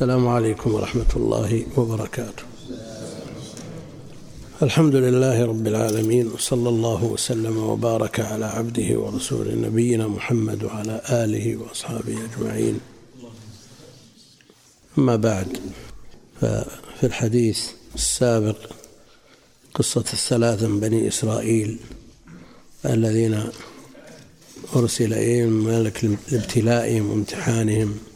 السلام عليكم ورحمة الله وبركاته. الحمد لله رب العالمين وصلى الله وسلم وبارك على عبده ورسوله نبينا محمد وعلى آله وأصحابه أجمعين. أما بعد ففي الحديث السابق قصة الثلاثة من بني إسرائيل الذين أرسل إليهم ملك لابتلائهم وامتحانهم.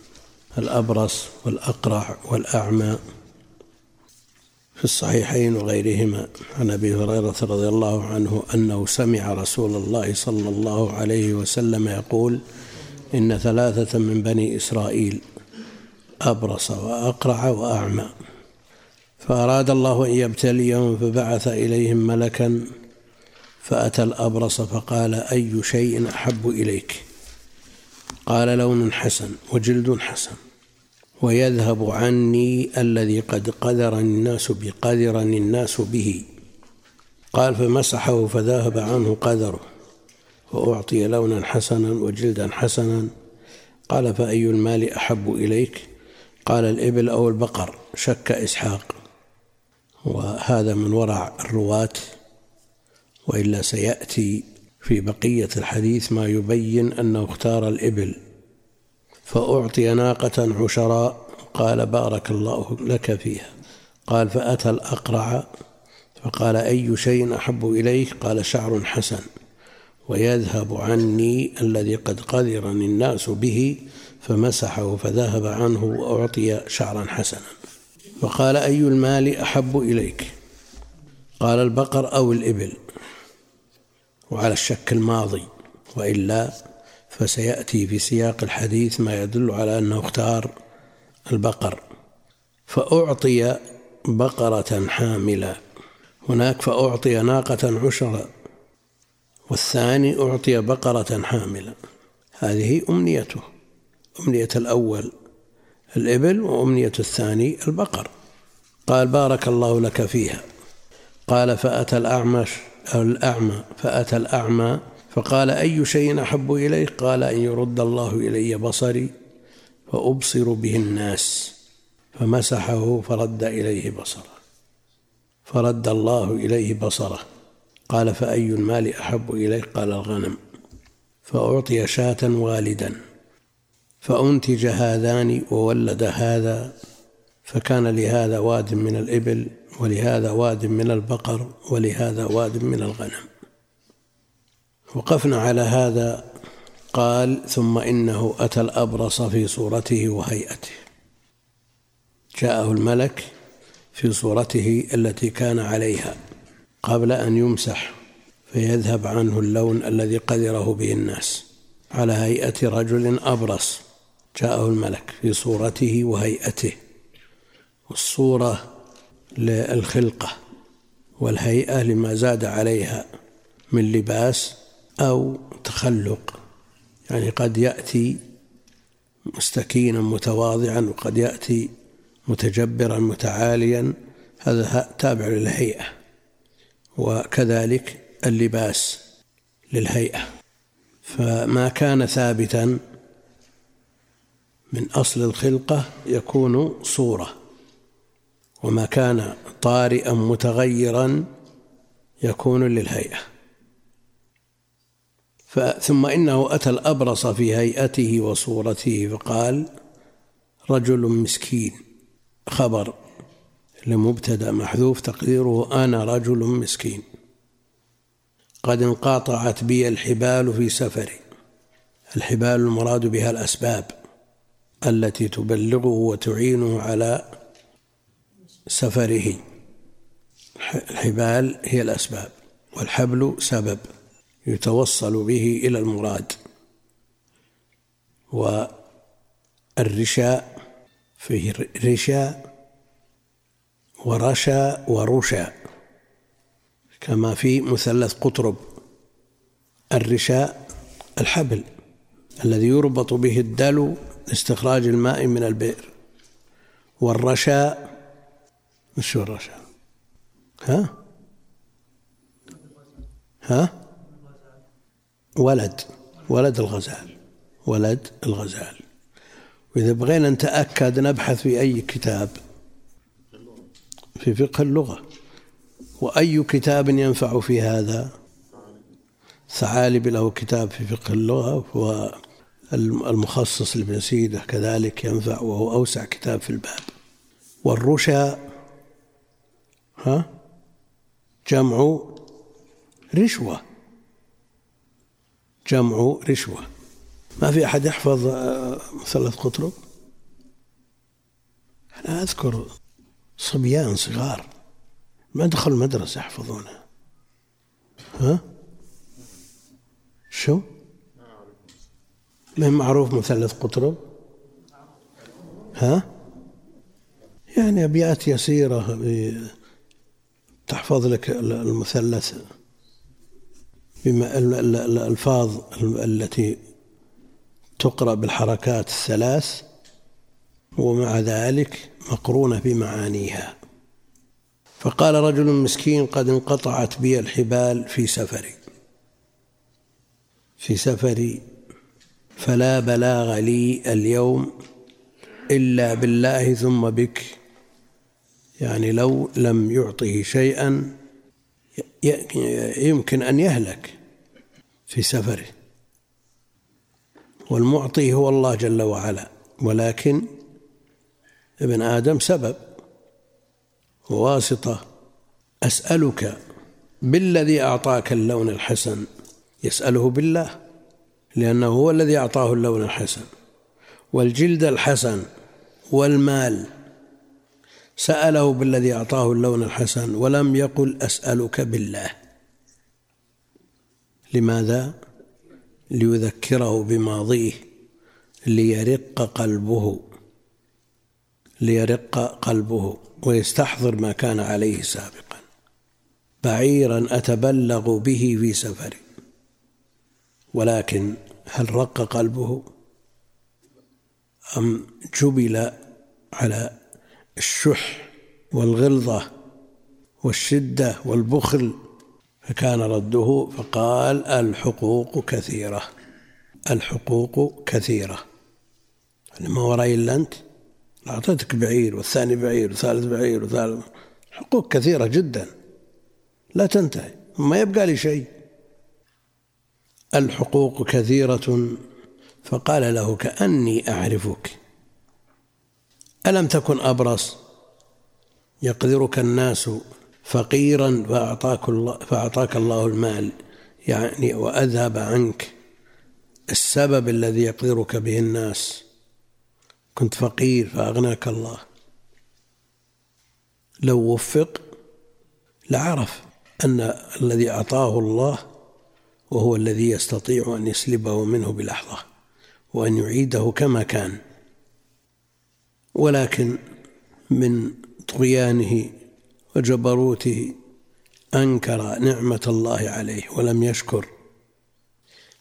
الأبرص والأقرع والأعمى في الصحيحين وغيرهما. عن أبي هريرة رضي الله عنه أنه سمع رسول الله صلى الله عليه وسلم يقول إن ثلاثة من بني إسرائيل أبرص وأقرع وأعمى. فأراد الله أن يبتليهم فبعث إليهم ملكا فأتى الأبرص فقال أي شيء أحب إليك؟ قال لون حسن وجلد حسن. ويذهب عني الذي قد قدرني الناس بقدرني الناس به. قال فمسحه فذهب عنه قدره وأعطي لونا حسنا وجلدا حسنا. قال فأي المال أحب إليك؟ قال الإبل أو البقر شك إسحاق. وهذا من ورع الرواة وإلا سيأتي في بقية الحديث ما يبين أنه اختار الإبل. فأعطي ناقة عشراء قال بارك الله لك فيها. قال فأتى الأقرع فقال أي شيء أحب إليك؟ قال شعر حسن. ويذهب عني الذي قد قدرني الناس به فمسحه فذهب عنه وأعطي شعرا حسنا. فقال أي المال أحب إليك؟ قال البقر أو الإبل. وعلى الشك الماضي. وإلا فسيأتي في سياق الحديث ما يدل على أنه اختار البقر فأعطي بقرة حاملة. هناك فأعطي ناقة عشرة والثاني أعطي بقرة حاملة. هذه أمنيته أمنية الأول الإبل وأمنية الثاني البقر. قال بارك الله لك فيها. قال فأتى الأعمش أو الأعمى فأتى الأعمى فقال أي شيء أحب إليك؟ قال أن يرد الله إلي بصري فأبصر به الناس فمسحه فرد إليه بصره. فرد الله إليه بصره. قال فأي المال أحب إليك قال الغنم. فأعطي شاة والدا. فأنتج هذان وولد هذا. فكان لهذا واد من الإبل ولهذا واد من البقر ولهذا واد من الغنم. وقفنا على هذا قال ثم إنه أتى الأبرص في صورته وهيئته. جاءه الملك في صورته التي كان عليها قبل أن يمسح فيذهب عنه اللون الذي قدره به الناس على هيئة رجل أبرص. جاءه الملك في صورته وهيئته والصورة للخلقة والهيئة لما زاد عليها من لباس أو تخلق. يعني قد يأتي مستكينا متواضعا وقد يأتي متجبرا متعاليا هذا تابع للهيئة وكذلك اللباس للهيئة. فما كان ثابتا من أصل الخلقة يكون صورة وما كان طارئا متغيرا يكون للهيئة. ثم إنه أتى الأبرص في هيئته وصورته فقال رجل مسكين. خبر لمبتدأ محذوف تقديره أنا رجل مسكين. قد انقاطعت بي الحبال في سفري. الحبال المراد بها الأسباب التي تبلغه وتعينه على سفره. الحبال هي الأسباب والحبل سبب. يتوصل به إلى المراد. والرشاء فيه رشاء ورشا ورشا كما في مثلث قطرب الرشاء الحبل الذي يربط به الدلو لاستخراج الماء من البئر والرشاء هو الرشاء ها؟ ها؟ ولد ولد الغزال ولد الغزال. وإذا بغينا نتأكد نبحث في أي كتاب في فقه اللغة. وأي كتاب ينفع في هذا؟ ثعالب له كتاب في فقه اللغة والمخصص لابن سيدة كذلك ينفع وهو أوسع كتاب في الباب. والرشا ها؟ جمع رشوة. جمع رشوة. ما في أحد يحفظ آه، مثلث قطرب أنا أذكر صبيان صغار ما دخلوا المدرسة يحفظونها ها؟ شو؟ ما معروف مثلث قطرب ها؟ يعني أبيات يسيرة تحفظ لك المثلث. بما الألفاظ التي تقرأ بالحركات الثلاث ومع ذلك مقرونة بمعانيها. فقال رجل مسكين قد انقطعت بي الحبال في سفري. في سفري فلا بلاغ لي اليوم إلا بالله ثم بك. يعني لو لم يعطه شيئا يمكن أن يهلك في سفره. والمعطي هو الله جل وعلا. ولكن ابن آدم سبب وواسطة. أسألك بالذي أعطاك اللون الحسن؟ يسأله بالله لأنه هو الذي أعطاه اللون الحسن. والجلد الحسن والمال سأله بالذي أعطاه اللون الحسن ولم يقل أسألك بالله. لماذا؟ ليذكره بماضيه ليرق قلبه ليرق قلبه ويستحضر ما كان عليه سابقا. بعيرا أتبلغ به في سفري. ولكن هل رق قلبه؟ أم جبل على الشح والغلظة والشدة والبخل. فكان رده فقال الحقوق كثيرة الحقوق كثيرة. يعني ما ورأي إلا أنت. أعطيتك بعير والثاني بعير والثالث بعير والثالث. حقوق كثيرة جدا. لا تنتهي ما يبقى لي شيء. الحقوق كثيرة. فقال له كأني أعرفك. ألم تكن أبرص؟ يقدرك الناس فقيرا فأعطاك الله فأعطاك الله المال يعني وأذهب عنك. السبب الذي يقدرك به الناس. كنت فقير فأغناك الله. لو وفق لعرف أن الذي أعطاه الله وهو الذي يستطيع أن يسلبه منه بلحظة وأن يعيده كما كان. ولكن من طغيانه وجبروته أنكر نعمة الله عليه ولم يشكر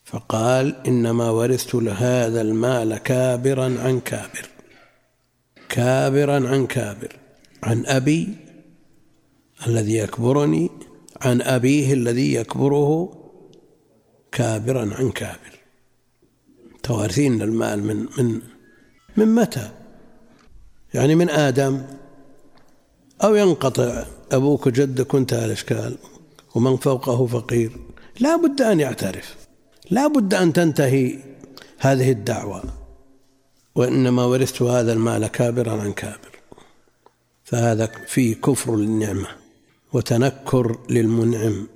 فقال إنما ورثت هذا المال كابرا عن كابر كابرا عن كابر عن أبي الذي يكبرني عن أبيه الذي يكبره كابرا عن كابر توارثين المال من من من متى؟ يعني من آدم أو ينقطع أبوك وجدك وانتهى الإشكال ومن فوقه فقير لا بد أن يعترف لا بد أن تنتهي هذه الدعوة وإنما ورثت هذا المال كابرا عن كابر. فهذا فيه كفر للنعمة وتنكر للمنعم.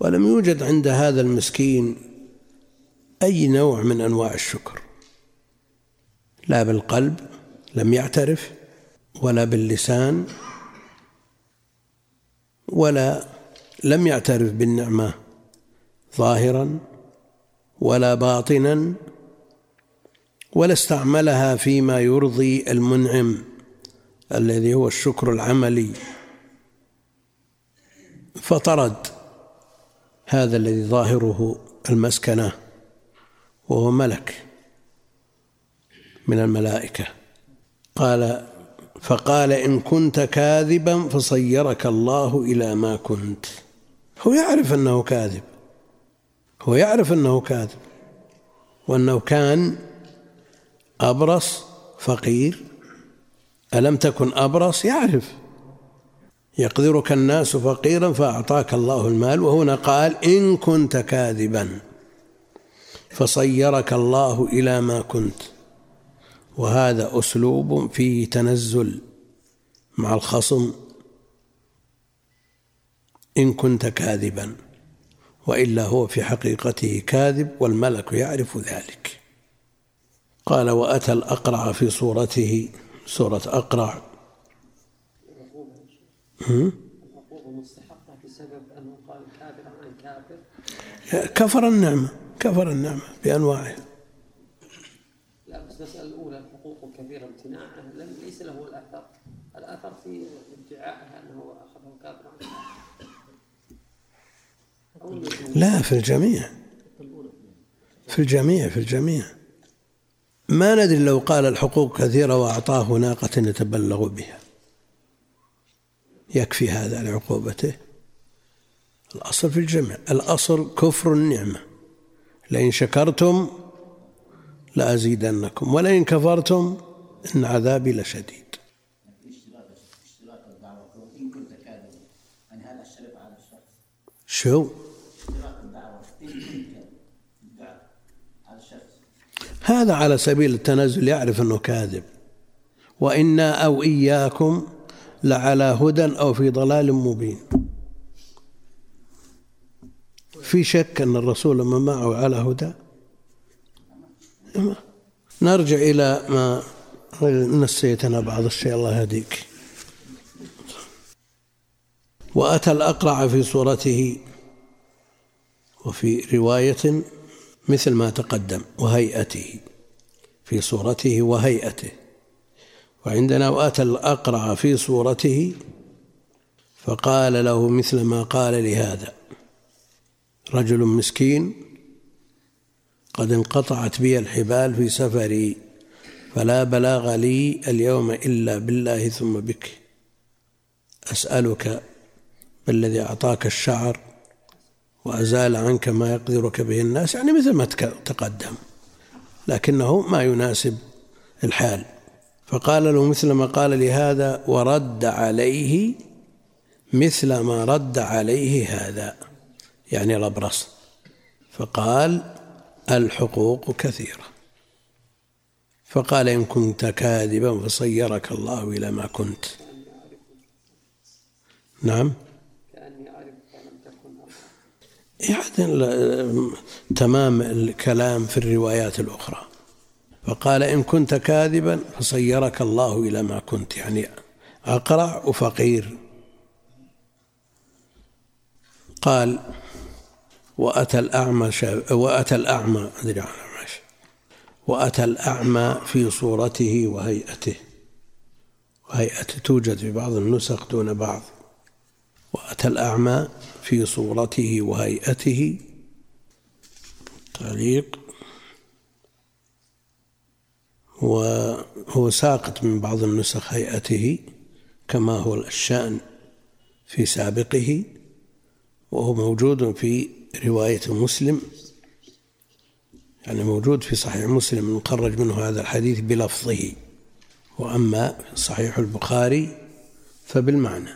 ولم يوجد عند هذا المسكين أي نوع من أنواع الشكر. لا بالقلب لم يعترف ولا باللسان ولا لم يعترف بالنعمة ظاهرا ولا باطنا ولا استعملها فيما يرضي المنعم الذي هو الشكر العملي. فطرد هذا الذي ظاهره المسكنة وهو ملك. من الملائكة. قال فقال إن كنت كاذبا فصيرك الله إلى ما كنت. هو يعرف أنه كاذب. هو يعرف أنه كاذب. وأنه كان أبرص فقير. ألم تكن أبرص؟ يعرف. يقدرك الناس فقيرا فأعطاك الله المال. وهنا قال إن كنت كاذبا فصيرك الله إلى ما كنت. وهذا أسلوب فيه تنزل مع الخصم إن كنت كاذبا وإلا هو في حقيقته كاذب والملك يعرف ذلك. قال وأتى الأقرع في صورته سورة أقرع. كفر النعمة كفر النعمة بأنواعها لا بس المسألة الأولى الحقوق كثيرة امتناعها ليس له الأثر. الأثر في ادعائها أنه أخذه كافر لا في الجميع. في الجميع في الجميع. ما ندري لو قال الحقوق كثيرة وأعطاه ناقة يتبلغ بها. يكفي هذا لعقوبته. الأصل في الجمع الأصل كفر النعمة. لئن شكرتم لأزيدنكم. ولئن كفرتم إن عذابي لشديد. شو؟ هذا على سبيل التنزل يعرف أنه كاذب. وإنا أو إياكم لعلى هدى أو في ضلال مبين. في شك أن الرسول من معه على هدى؟ نرجع إلى ما نسيتنا بعض الشيء الله يهديك. وأتى الأقرع في صورته وفي رواية مثل ما تقدم وهيئته. في صورته وهيئته. وعندنا وأتى الأقرع في صورته فقال له مثل ما قال لهذا. رجل مسكين قد انقطعت بي الحبال في سفري. فلا بلاغ لي اليوم إلا بالله ثم بك. أسألك بالذي أعطاك الشعر وأزال عنك ما يقدرك به الناس. يعني مثل ما تقدم لكنه ما يناسب الحال. فقال له مثل ما قال لهذا ورد عليه مثل ما رد عليه هذا. يعني الأبرص. فقال الحقوق كثيرة. فقال إن كنت كاذبا فصيرك الله إلى ما كنت. نعم. يعني تمام الكلام في الروايات الأخرى. فقال إن كنت كاذبا فصيرك الله إلى ما كنت. يعني أقرع وفقير. قال وأتى الأعمى وأتى الأعمى. أدري وأتى الأعمى في صورته وهيئته. وهيئته توجد في بعض النسخ دون بعض. وأتى الأعمى في صورته وهيئته. تعليق. وهو ساقط من بعض النسخ هيئته كما هو الشأن في سابقه. وهو موجود في رواية مسلم. يعني موجود في صحيح مسلم مخرج منه هذا الحديث بلفظه. وأما صحيح البخاري فبالمعنى.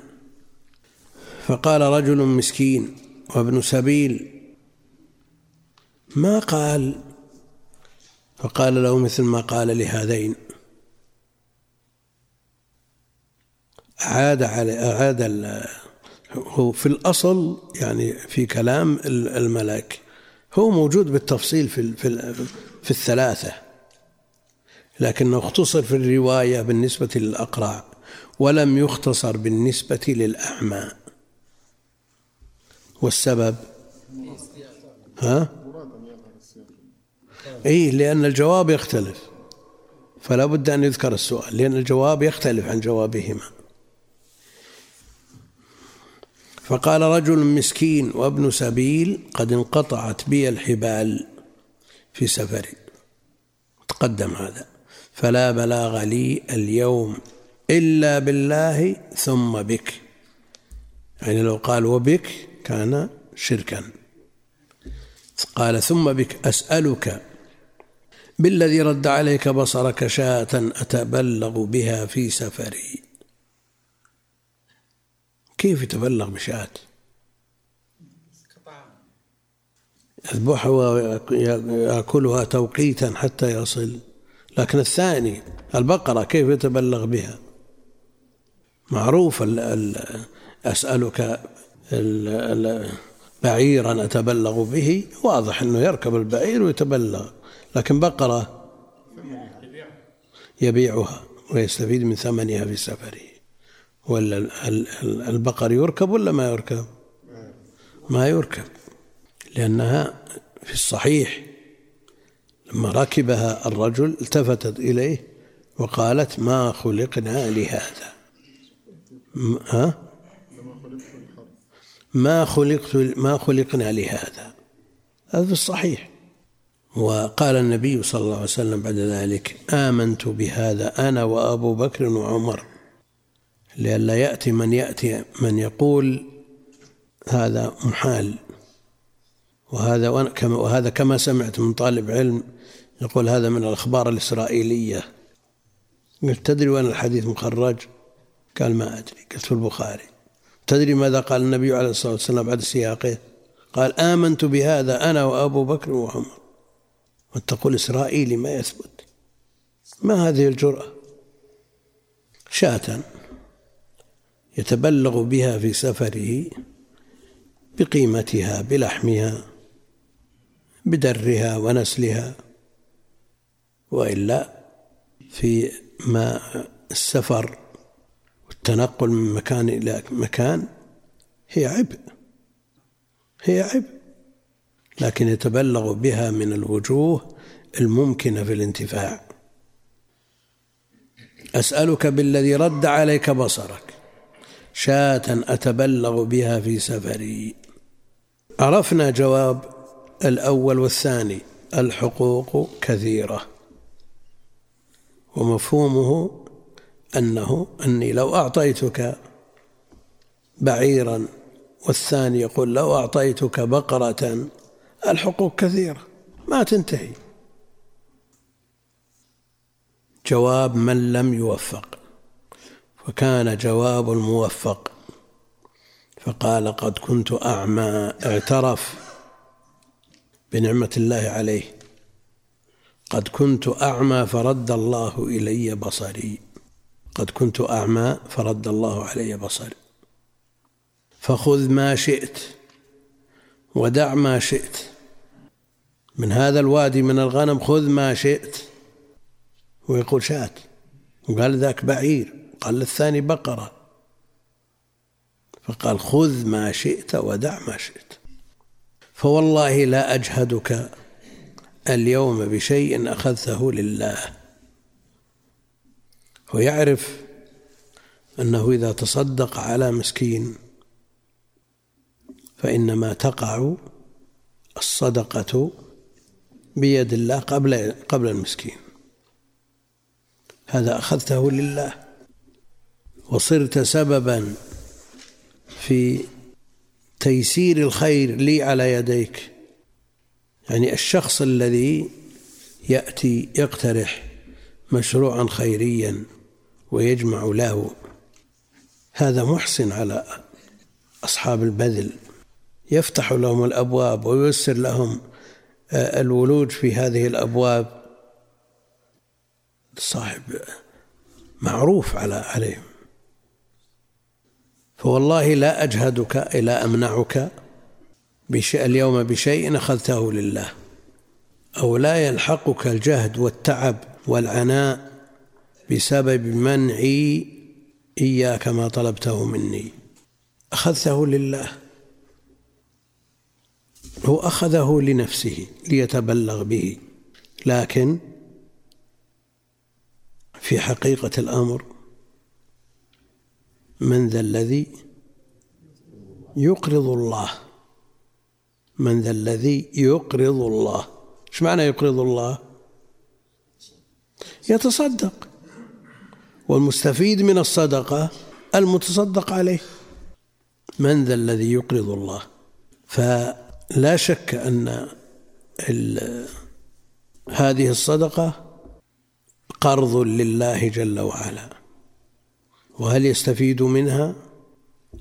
فقال رجل مسكين وابن سبيل ما قال؟ فقال له مثل ما قال لهذين. أعاد على أعاد هو في الأصل يعني في كلام الملك هو موجود بالتفصيل في في في الثلاثة لكنه اختصر في الرواية بالنسبة للأقرع ولم يختصر بالنسبة للأعمى. والسبب؟ ها؟ اي لأن الجواب يختلف فلا بد أن يذكر السؤال لأن الجواب يختلف عن جوابهما. فقال رجل مسكين وابن سبيل قد انقطعت بي الحبال في سفري تقدم هذا. فلا بلاغ لي اليوم إلا بالله ثم بك. يعني لو قال وبك كان شركا. قال ثم بك أسألك بالذي رد عليك بصرك شاة أتبلغ بها في سفري. كيف يتبلغ بشاة؟ يذبحها ويأكلها توقيتا حتى يصل. لكن الثاني البقرة كيف يتبلغ بها؟ معروف ال ال أسألك بعيرا أتبلغ به. واضح أنه يركب البعير ويتبلغ. لكن بقرة؟ يبيعها. ويستفيد من ثمنها في سفره ولا البقر يركب ولا ما يركب؟ ما يركب لأنها في الصحيح لما ركبها الرجل التفتت إليه وقالت ما خلقنا لهذا. ها؟ ما خلقت ما خلقنا لهذا. هذا في الصحيح. وقال النبي صلى الله عليه وسلم بعد ذلك آمنت بهذا أنا وأبو بكر وعمر. لئلا يأتي من يأتي من يقول هذا محال. وهذا وهذا كما سمعت من طالب علم يقول هذا من الأخبار الإسرائيلية. قلت تدري وين الحديث مخرج؟ قال ما أدري قلت في البخاري. تدري ماذا قال النبي عليه الصلاة والسلام بعد سياقه؟ قال آمنت بهذا أنا وأبو بكر وعمر. وتقول إسرائيلي ما يثبت. ما هذه الجرأة؟ شاة. يتبلغ بها في سفره بقيمتها بلحمها بدرها ونسلها وإلا في ما السفر والتنقل من مكان إلى مكان هي عبء هي عبء. لكن يتبلغ بها من الوجوه الممكنة في الانتفاع. أسألك بالذي رد عليك بصرك شاة أتبلغ بها في سفري. عرفنا جواب الأول والثاني الحقوق كثيرة. ومفهومه أنه أني لو أعطيتك بعيرا والثاني يقول لو أعطيتك بقرة الحقوق كثيرة ما تنتهي. جواب من لم يوفق. فكان جواب الموفق. فقال قد كنت أعمى. اعترف بنعمة الله عليه. قد كنت أعمى فرد الله إلي بصري. قد كنت أعمى فرد الله علي بصري. فخذ ما شئت ودع ما شئت. من هذا الوادي من الغنم خذ ما شئت. ويقول شاة وقال ذاك بعير. قال للثاني بقرة. فقال خذ ما شئت ودع ما شئت. فوالله لا أجهدك اليوم بشيء أخذته لله. ويعرف أنه إذا تصدق على مسكين فإنما تقع الصدقة بيد الله قبل قبل المسكين. هذا أخذته لله. وصرت سببا في تيسير الخير لي على يديك. يعني الشخص الذي يأتي يقترح مشروعا خيريا ويجمع له هذا محسن على أصحاب البذل. يفتح لهم الأبواب وييسر لهم آه، الولوج في هذه الأبواب. صاحب معروف على عليهم. فوالله لا أجهدك إلى أمنعك بشيء اليوم بشيء أخذته لله. أو لا يلحقك الجهد والتعب والعناء بسبب منعي إياك ما طلبته مني. أخذته لله. هو أخذه لنفسه ليتبلغ به. لكن في حقيقة الأمر من ذا الذي يقرض الله. من ذا الذي يقرض الله. إيش معنى يقرض الله؟ يتصدق. والمستفيد من الصدقة المتصدق عليه. من ذا الذي يقرض الله. فلا شك أن هذه الصدقة قرض لله جل وعلا. وهل يستفيد منها؟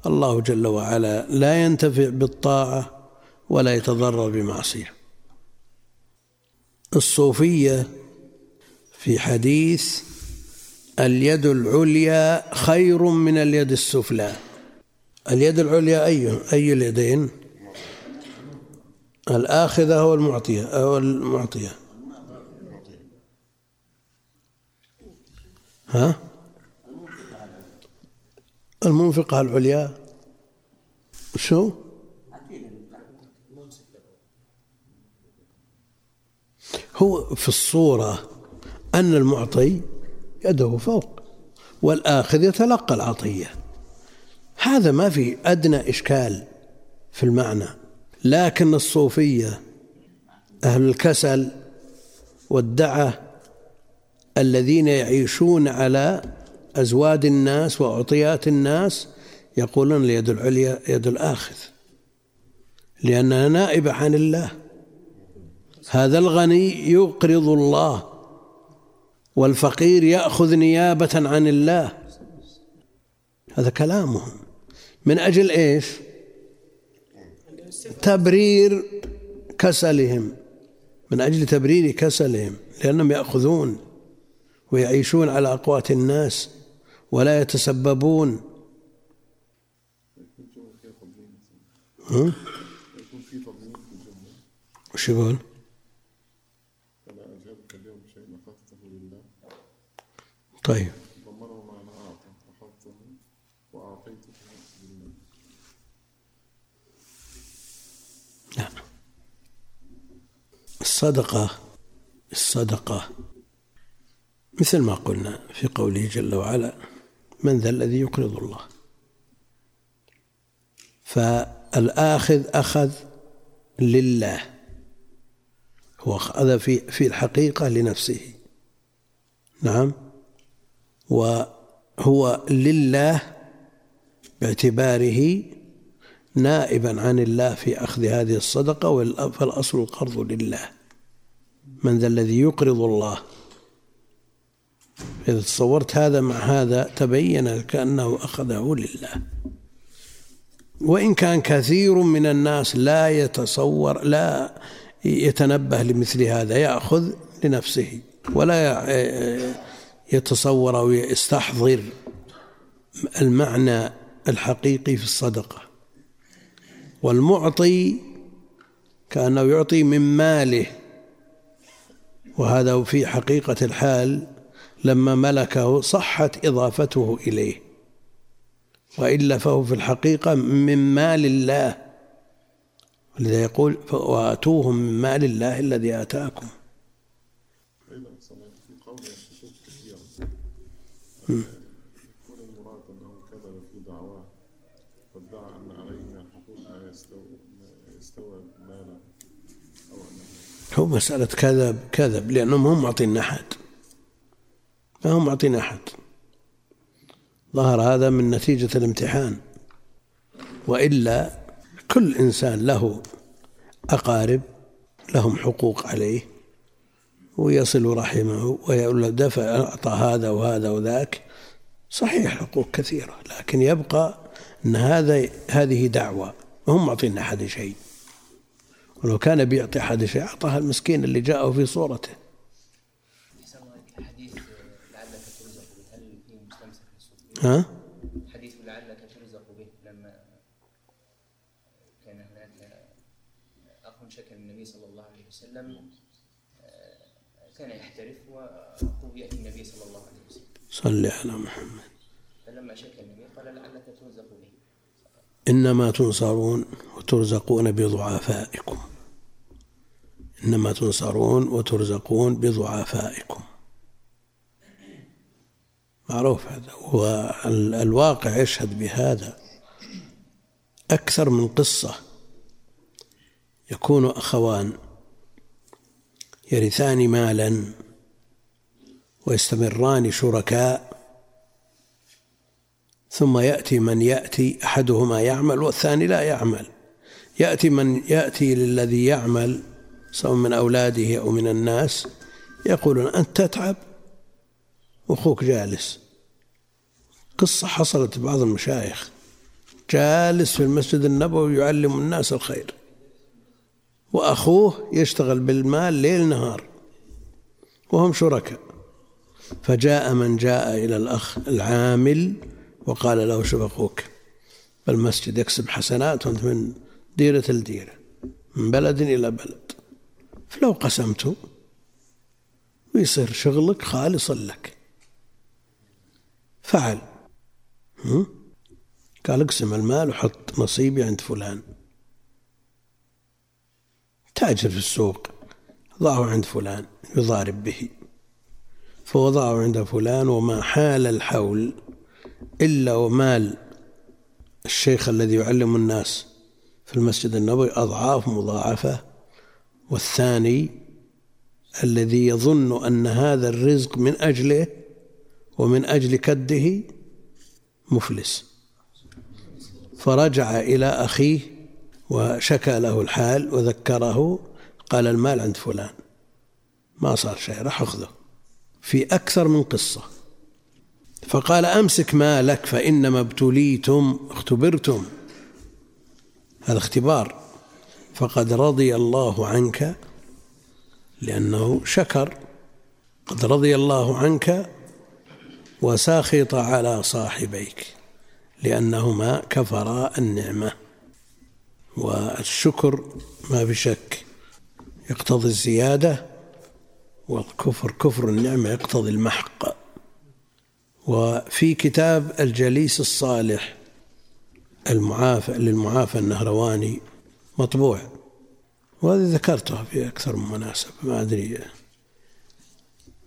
الله جل وعلا لا ينتفع بالطاعة ولا يتضرر بمعصية. الصوفية في حديث اليد العليا خير من اليد السفلى. اليد العليا أي أي اليدين؟ الآخذة أو المعطية أو المعطية. ها؟ المنفقة العليا. شو؟ هو في الصورة أن المعطي يده فوق والآخذ يتلقى العطية. هذا ما في أدنى إشكال في المعنى لكن الصوفية أهل الكسل والدعة الذين يعيشون على أزواد الناس وأعطيات الناس يقولون اليد العليا يد الآخذ لأنها نائبة عن الله. هذا الغني يقرض الله والفقير يأخذ نيابة عن الله. هذا كلامهم. من أجل إيش؟ تبرير كسلهم. من أجل تبرير كسلهم لأنهم يأخذون ويعيشون على أقوات الناس. ولا يتسببون. وش يقول؟ طيب. لا الصدقة الصدقة. مثل ما قلنا في قوله جل وعلا من ذا الذي يقرض الله. فالآخذ أخذ لله. هو أخذ في في الحقيقة لنفسه. نعم. وهو لله باعتباره نائبا عن الله في أخذ هذه الصدقة فالأصل القرض لله. من ذا الذي يقرض الله. إذا تصورت هذا مع هذا تبين كأنه أخذه لله. وإن كان كثير من الناس لا يتصور لا يتنبه لمثل هذا يأخذ لنفسه ولا يتصور أو يستحضر المعنى الحقيقي في الصدقة. والمعطي كأنه يعطي من ماله. وهذا في حقيقة الحال لما ملكه صحت إضافته إليه. وإلا فهو في الحقيقة من مال الله. ولذا يقول وآتوهم من مال الله الذي آتاكم. هو مسألة كذب كذب لأنهم هم معطين أحد. ما هم معطين أحد. ظهر هذا من نتيجة الامتحان. وإلا كل إنسان له أقارب لهم حقوق عليه ويصل رحمه ويقول دفع أعطى هذا وهذا وذاك. صحيح حقوق كثيرة لكن يبقى أن هذا هذه دعوة. وهم معطين أحد شيء. ولو كان بيعطي أحد شيء أعطاها المسكين اللي جاءه في صورته. ها؟ حديث لعلك ترزق به لما كان هناك أخ شكى النبي صلى الله عليه وسلم كان يحترف يأتي النبي صلى الله عليه وسلم. صل على محمد. فلما شكى النبي قال لعلك ترزق به. إنما تنصرون وترزقون بضعفائكم. إنما تنصرون وترزقون بضعفائكم. معروف هذا. والواقع يشهد بهذا أكثر من قصة. يكون أخوان يرثان مالا ويستمران شركاء ثم يأتي من يأتي أحدهما يعمل والثاني لا يعمل. يأتي من يأتي للذي يعمل سواء من أولاده أو من الناس يقولون أنت تتعب وأخوك جالس. قصة حصلت بعض المشايخ. جالس في المسجد النبوي يعلم الناس الخير. وأخوه يشتغل بالمال ليل نهار. وهم شركاء. فجاء من جاء إلى الأخ العامل وقال له شوف أخوك بالمسجد يكسب حسنات وأنت من ديرة لديرة من بلد إلى بلد. فلو قسمته ويصير شغلك خالصا لك. فعل. قال اقسم المال وحط نصيبي عند فلان. تاجر في السوق ضعه عند فلان يضارب به. فوضعه عند فلان وما حال الحول إلا ومال الشيخ الذي يعلم الناس في المسجد النبوي أضعاف مضاعفة. والثاني الذي يظن أن هذا الرزق من أجله ومن أجل كده مفلس. فرجع إلى أخيه وشكى له الحال وذكره قال المال عند فلان. ما صار شيء راح أخذه. في أكثر من قصة. فقال أمسك مالك فإنما ابتليتم اختبرتم. هذا اختبار. فقد رضي الله عنك لأنه شكر. قد رضي الله عنك وساخط على صاحبيك لأنهما كفرا النعمة. والشكر ما بشك يقتضي الزيادة والكفر كفر النعمة يقتضي المحق. وفي كتاب الجليس الصالح المعافى للمعافى النهرواني مطبوع. وهذه ذكرتها في أكثر من مناسبة ما أدري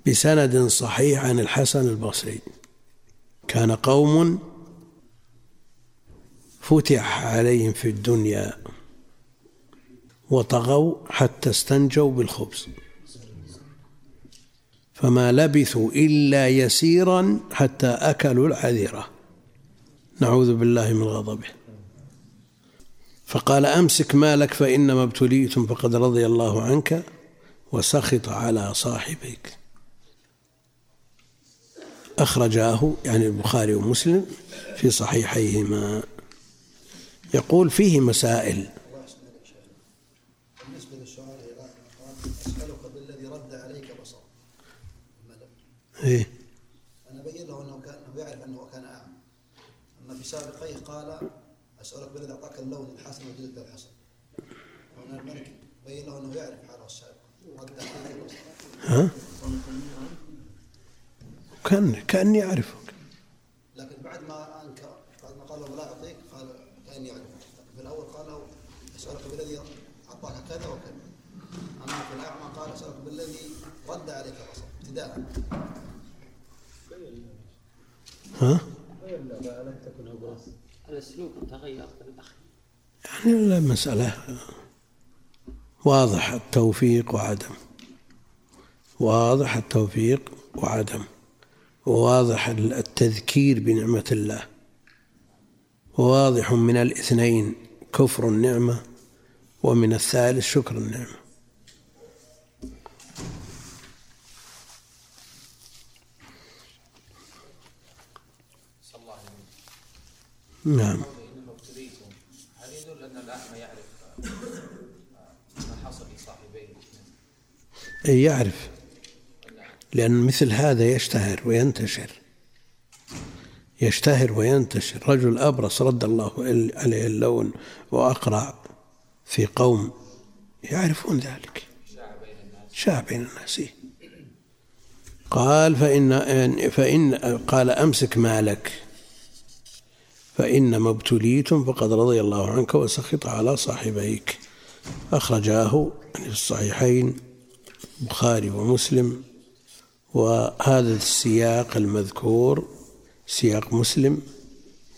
بسند صحيح عن الحسن البصري. كان قوم فتح عليهم في الدنيا وطغوا حتى استنجوا بالخبز. فما لبثوا إلا يسيرا حتى أكلوا العذرة نعوذ بالله من غضبه. فقال أمسك مالك فإنما ابتليتم فقد رضي الله عنك وسخط على صاحبيك أخرجاه يعني البخاري ومسلم في صحيحيهما. يقول فيه مسائل. إيه. أنا بين له أنه كان يعرف أنه كان اعمى أما في سابقيه قال أسألك بالذي أعطاك اللون الحسن والجلد الحسن. وهنا الملك بين له أنه يعرف حاله السابق رد عليه بصر ها كان كأني أعرفك. لكن بعد ما انكر بعد ما قال له لا أعطيك قال كأني أعرفك. في الأول قال له أسألك بالذي أعطاك كذا وكذا. أما في الأعمى قال أسألك بالذي رد عليك بصر ابتداء. ها؟ الأسلوب تغير الأخ يعني المسألة واضح التوفيق وعدم. واضح التوفيق وعدم. وواضح التذكير بنعمة الله. وواضح من الاثنين كفر النعمة ومن الثالث شكر النعمة. نعم. هل يدل أن الأعمى يعرف ما حصل لصاحبيه؟ أي يعرف. لأن مثل هذا يشتهر وينتشر. يشتهر وينتشر. رجل أبرص رد الله عليه اللون وأقرع في قوم يعرفون ذلك. شاع بين الناس. قال فإن فإن قال أمسك مالك. فإنما ابتليتم فقد رضي الله عنك وسخط على صاحبيك. أخرجاه في الصحيحين البخاري ومسلم. وهذا السياق المذكور سياق مسلم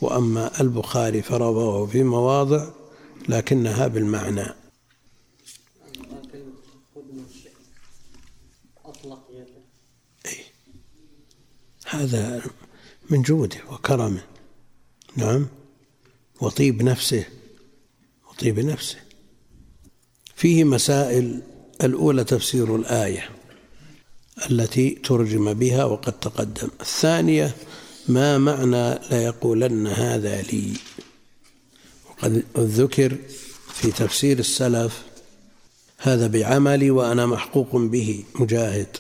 وأما البخاري فرواه في مواضع لكنها بالمعنى. أي هذا من جوده وكرمه. نعم. وطيب نفسه. وطيب نفسه. فيه مسائل الأولى تفسير الآية. التي ترجم بها وقد تقدم. الثانية ما معنى ليقولن هذا لي؟ وقد ذكر في تفسير السلف هذا بعملي وأنا محقوق به مجاهد.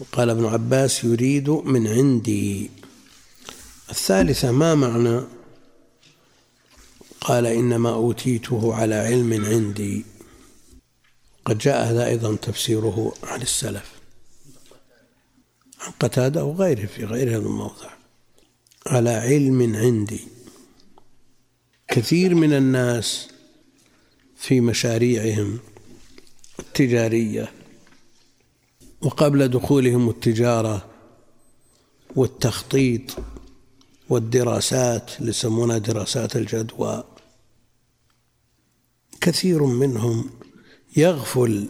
وقال ابن عباس يريد من عندي. الثالثة ما معنى؟ قال إنما أوتيته على علم عندي. قد جاء هذا أيضا تفسيره عن السلف عن قتادة وغيره في غير هذا الموضع. على علم عندي. كثير من الناس في مشاريعهم التجارية وقبل دخولهم التجارة والتخطيط والدراسات اللي يسمونها دراسات الجدوى كثير منهم يغفل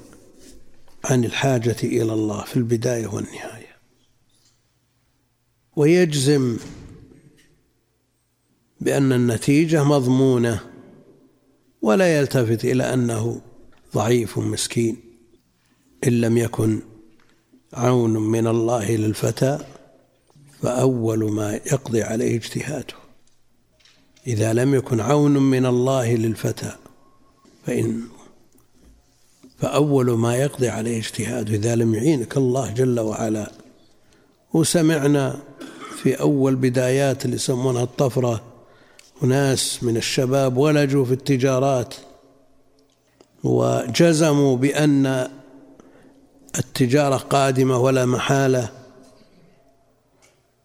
عن الحاجة إلى الله في البداية والنهاية. ويجزم بأن النتيجة مضمونة ولا يلتفت إلى أنه ضعيف مسكين إن لم يكن عون من الله للفتى فأول ما يقضي عليه اجتهاده. إذا لم يكن عون من الله للفتى فإن فأول ما يقضي عليه اجتهاده إذا لم يعينك الله جل وعلا وسمعنا في أول بدايات اللي يسمونها الطفرة وناس من الشباب ولجوا في التجارات وجزموا بأن التجارة قادمة ولا محالة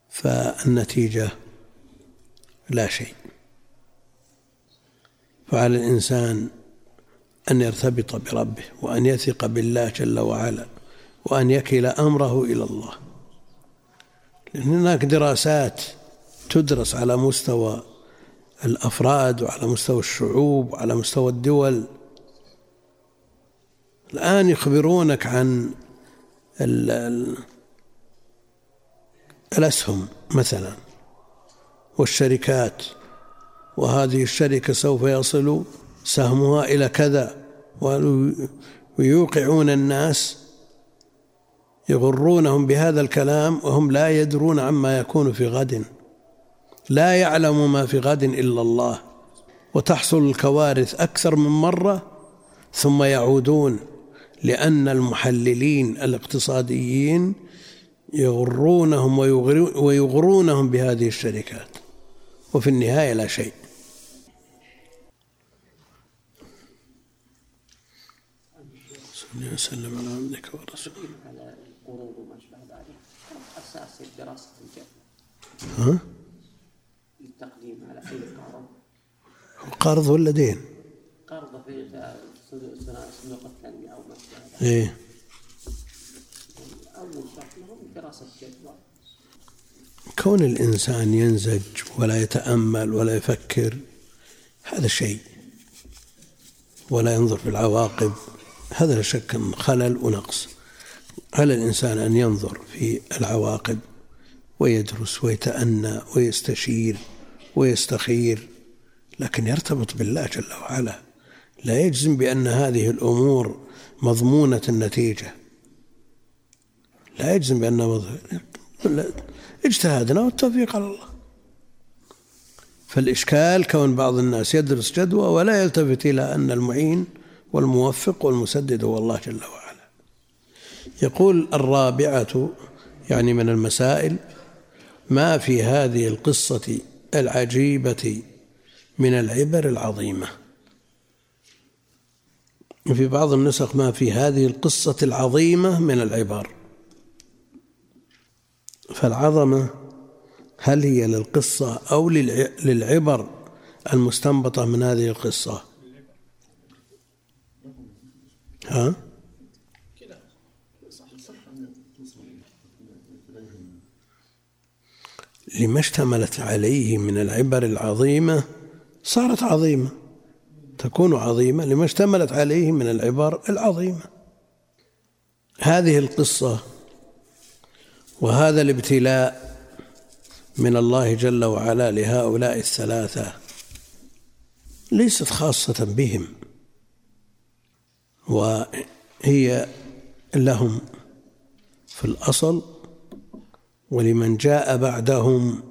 فالنتيجة لا شيء. فعلى الإنسان أن يرتبط بربه وأن يثق بالله جل وعلا وأن يكل أمره إلى الله. لأن هناك دراسات تدرس على مستوى الأفراد وعلى مستوى الشعوب وعلى مستوى الدول. الآن يخبرونك عن الأسهم مثلا والشركات وهذه الشركة سوف يصل سهمها إلى كذا. ويوقعون الناس يغرونهم بهذا الكلام وهم لا يدرون عما يكون في غد. لا يعلم ما في غد إلا الله. وتحصل الكوارث أكثر من مرة ثم يعودون لأن المحللين الاقتصاديين يغرونهم ويغرونهم بهذه الشركات. وفي النهاية لا شيء. صلى وسلم على عبدك ورسولك على القروض وما شابه ذلك أساس دراسة الجد ها؟ للتقديم على أي قرض قرض ولا دين؟ قرض في صندوق التنمية أو ما شابه ذلك إيه أول شرط لهم دراسة جدوى كون الإنسان ينزج ولا يتأمل ولا يفكر هذا شيء ولا ينظر في العواقب هذا لا شك خلل ونقص. على الإنسان أن ينظر في العواقب ويدرس ويتأنى ويستشير ويستخير؟ لكن يرتبط بالله جل وعلا. لا يجزم بأن هذه الأمور مضمونة النتيجة. لا يجزم بأنها مضمونة اجتهادنا والتوفيق على الله. فالإشكال كون بعض الناس يدرس جدوى ولا يلتفت إلى أن المعين والموفق والمسدد هو الله جل وعلا. يقول الرابعة يعني من المسائل ما في هذه القصة العجيبة من العبر العظيمة؟ وفي بعض النسخ ما في هذه القصة العظيمة من العبر. فالعظمة هل هي للقصة أو للعبر المستنبطة من هذه القصة؟ ها؟ لما اشتملت عليه من العبر العظيمة صارت عظيمة. تكون عظيمة لما اشتملت عليه من العبر العظيمة. هذه القصة وهذا الابتلاء من الله جل وعلا لهؤلاء الثلاثة ليست خاصة بهم. وهي لهم في الأصل ولمن جاء بعدهم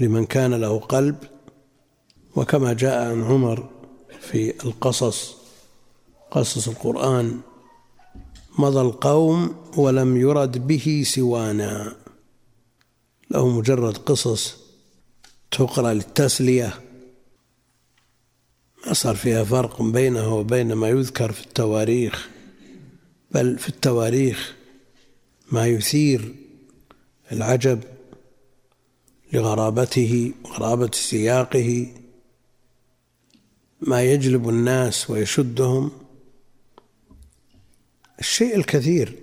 لمن كان له قلب وكما جاء عن عمر في القصص قصص القرآن مضى القوم ولم يرد به سوانا. له مجرد قصص تقرأ للتسلية. صار فيها فرق بينها وبين ما يذكر في التواريخ بل في التواريخ ما يثير العجب لغرابته وغرابة سياقه ما يجلب الناس ويشدهم. الشيء الكثير.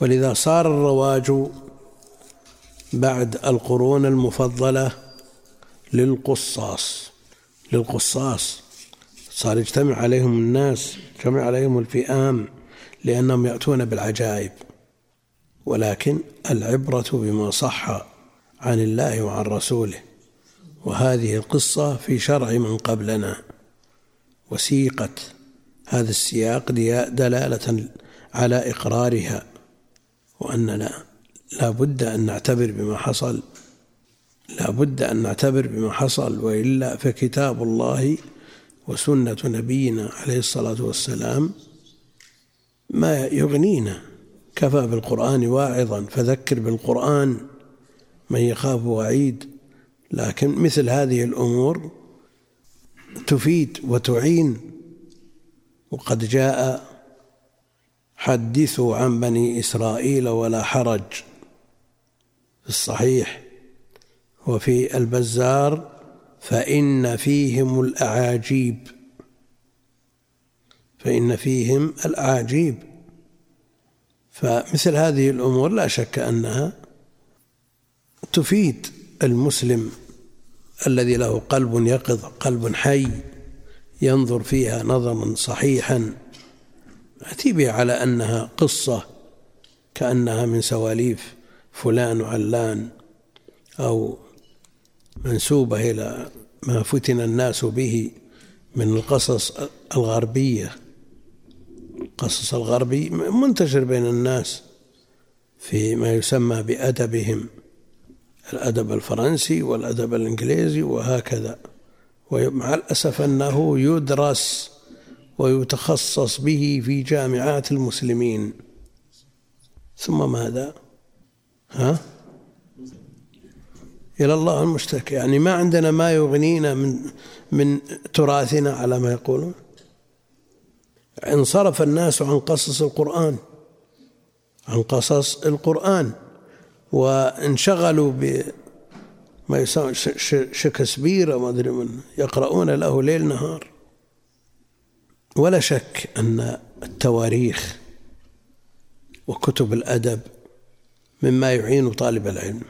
ولذا صار الرواج بعد القرون المفضلة للقصاص. للقصاص. صار يجتمع عليهم الناس يجتمع عليهم الفئام لأنهم يأتون بالعجائب. ولكن العبرة بما صح عن الله وعن رسوله. وهذه القصة في شرع من قبلنا. وسيقت هذا السياق دلالة على إقرارها. وأننا لا بد أن نعتبر بما حصل لا بد أن نعتبر بما حصل وإلا فكتاب الله وسنة نبينا عليه الصلاة والسلام ما يغنينا. كفى بالقرآن واعظا فذكر بالقرآن من يخاف وعيد. لكن مثل هذه الأمور تفيد وتعين. وقد جاء حدثوا عن بني إسرائيل ولا حرج في الصحيح. وفي البزار فإن فيهم الأعاجيب. فإن فيهم الأعاجيب. فمثل هذه الأمور لا شك أنها تفيد المسلم الذي له قلب يقظ قلب حي ينظر فيها نظرا صحيحا. أتي بها على أنها قصة كأنها من سواليف فلان وعلان أو منسوبة إلى ما فتن الناس به من القصص الغربية القصص الغربي منتشر بين الناس في ما يسمى بأدبهم الأدب الفرنسي والأدب الإنجليزي وهكذا ومع الأسف أنه يدرس ويتخصص به في جامعات المسلمين ثم ماذا؟ ها؟ إلى الله المشتكى. يعني ما عندنا ما يغنينا من من تراثنا على ما يقولون. انصرف الناس عن قصص القرآن عن قصص القرآن وانشغلوا بما يسمى شكسبير ما أدري من يقرؤون له ليل نهار. ولا شك أن التواريخ وكتب الأدب مما يعين طالب العلم.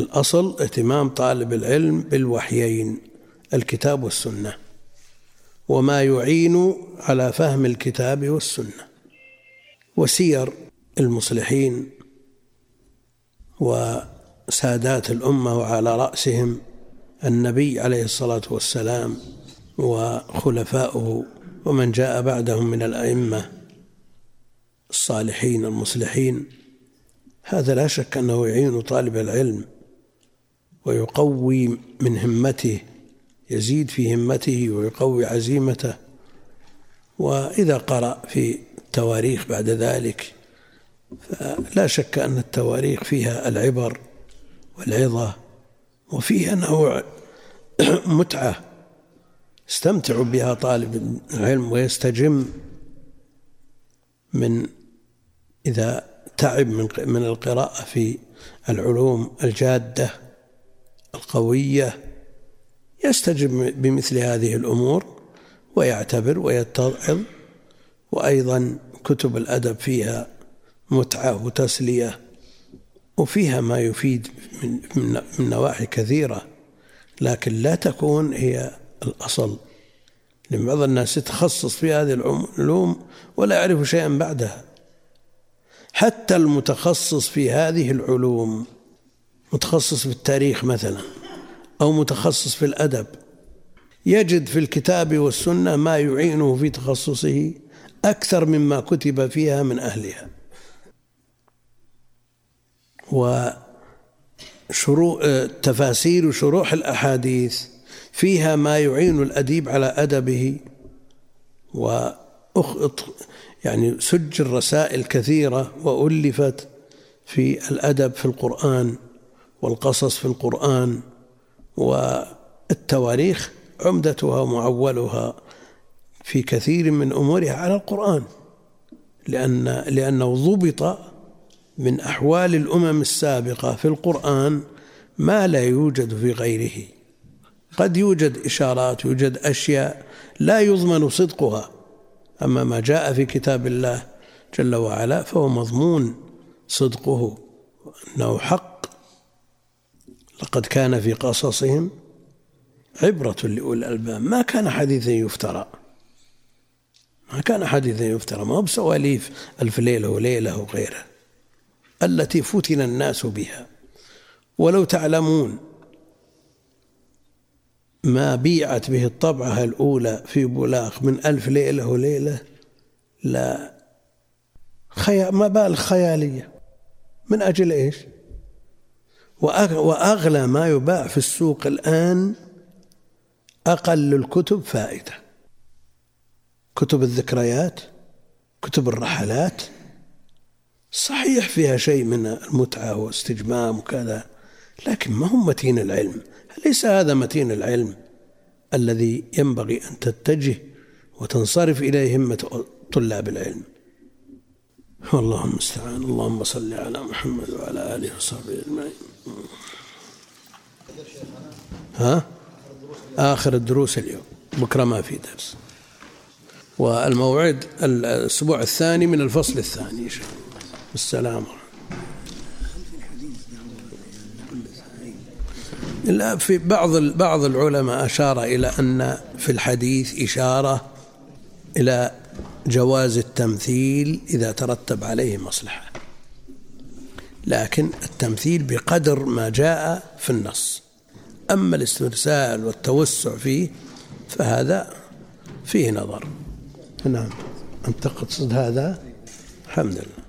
الأصل اهتمام طالب العلم بالوحيين الكتاب والسنة وما يعين على فهم الكتاب والسنة وسير المصلحين وسادات الأمة وعلى رأسهم النبي عليه الصلاة والسلام وخلفاؤه ومن جاء بعدهم من الأئمة الصالحين المصلحين. هذا لا شك أنه يعين طالب العلم ويقوي من همته يزيد في همته ويقوي عزيمته. وإذا قرأ في التواريخ بعد ذلك فلا شك أن التواريخ فيها العبر والعظة وفيها نوع متعة يستمتع بها طالب العلم ويستجم من إذا تعب من من القراءة في العلوم الجادة. القوية يستجم بمثل هذه الأمور ويعتبر ويتعظ وأيضا كتب الأدب فيها متعة وتسلية وفيها ما يفيد من, من نواحي كثيرة لكن لا تكون هي الأصل. لأن بعض الناس يتخصص في هذه العلوم ولا يعرف شيئا بعدها. حتى المتخصص في هذه العلوم متخصص في التاريخ مثلا أو متخصص في الأدب. يجد في الكتاب والسنة ما يعينه في تخصصه أكثر مما كتب فيها من أهلها. وشروح تفاسير وشروح الأحاديث فيها ما يعين الأديب على أدبه. و يعني سجل رسائل كثيرة وألفت في الأدب في القرآن. والقصص في القرآن والتواريخ عمدتها ومعولها في كثير من أمورها على القرآن لأن لأنه ضبط من أحوال الأمم السابقة في القرآن ما لا يوجد في غيره. قد يوجد إشارات يوجد أشياء لا يضمن صدقها أما ما جاء في كتاب الله جل وعلا فهو مضمون صدقه أنه حق لقد كان في قصصهم عبرة لأولي الألباب. ما كان حديثا يفترى. ما كان حديثا يفترى. ما هو بسواليف ألف ليلة وليلة وغيرها التي فتن الناس بها. ولو تعلمون ما بيعت به الطبعة الأولى في بولاق من ألف ليلة وليلة لا. خيا ما بال خيالية. من أجل إيش؟ وأغلى ما يباع في السوق الآن أقل الكتب فائدة. كتب الذكريات كتب الرحلات صحيح فيها شيء من المتعة واستجمام وكذا لكن ما هو متين العلم؟ ليس هذا متين العلم الذي ينبغي أن تتجه وتنصرف إليه همة طلاب العلم؟ والله المستعان اللهم صل على محمد وعلى آله وصحبه أجمعين. ها؟ آخر الدروس اليوم. بكرة ما في درس. والموعد الأسبوع الثاني من الفصل الثاني إن شاء الله. السلام لا في بعض بعض العلماء أشار إلى أن في الحديث إشارة إلى جواز التمثيل إذا ترتب عليه مصلحة. لكن التمثيل بقدر ما جاء في النص. أما الاسترسال والتوسع فيه فهذا فيه نظر. نعم. أنت تقصد هذا؟ الحمد لله.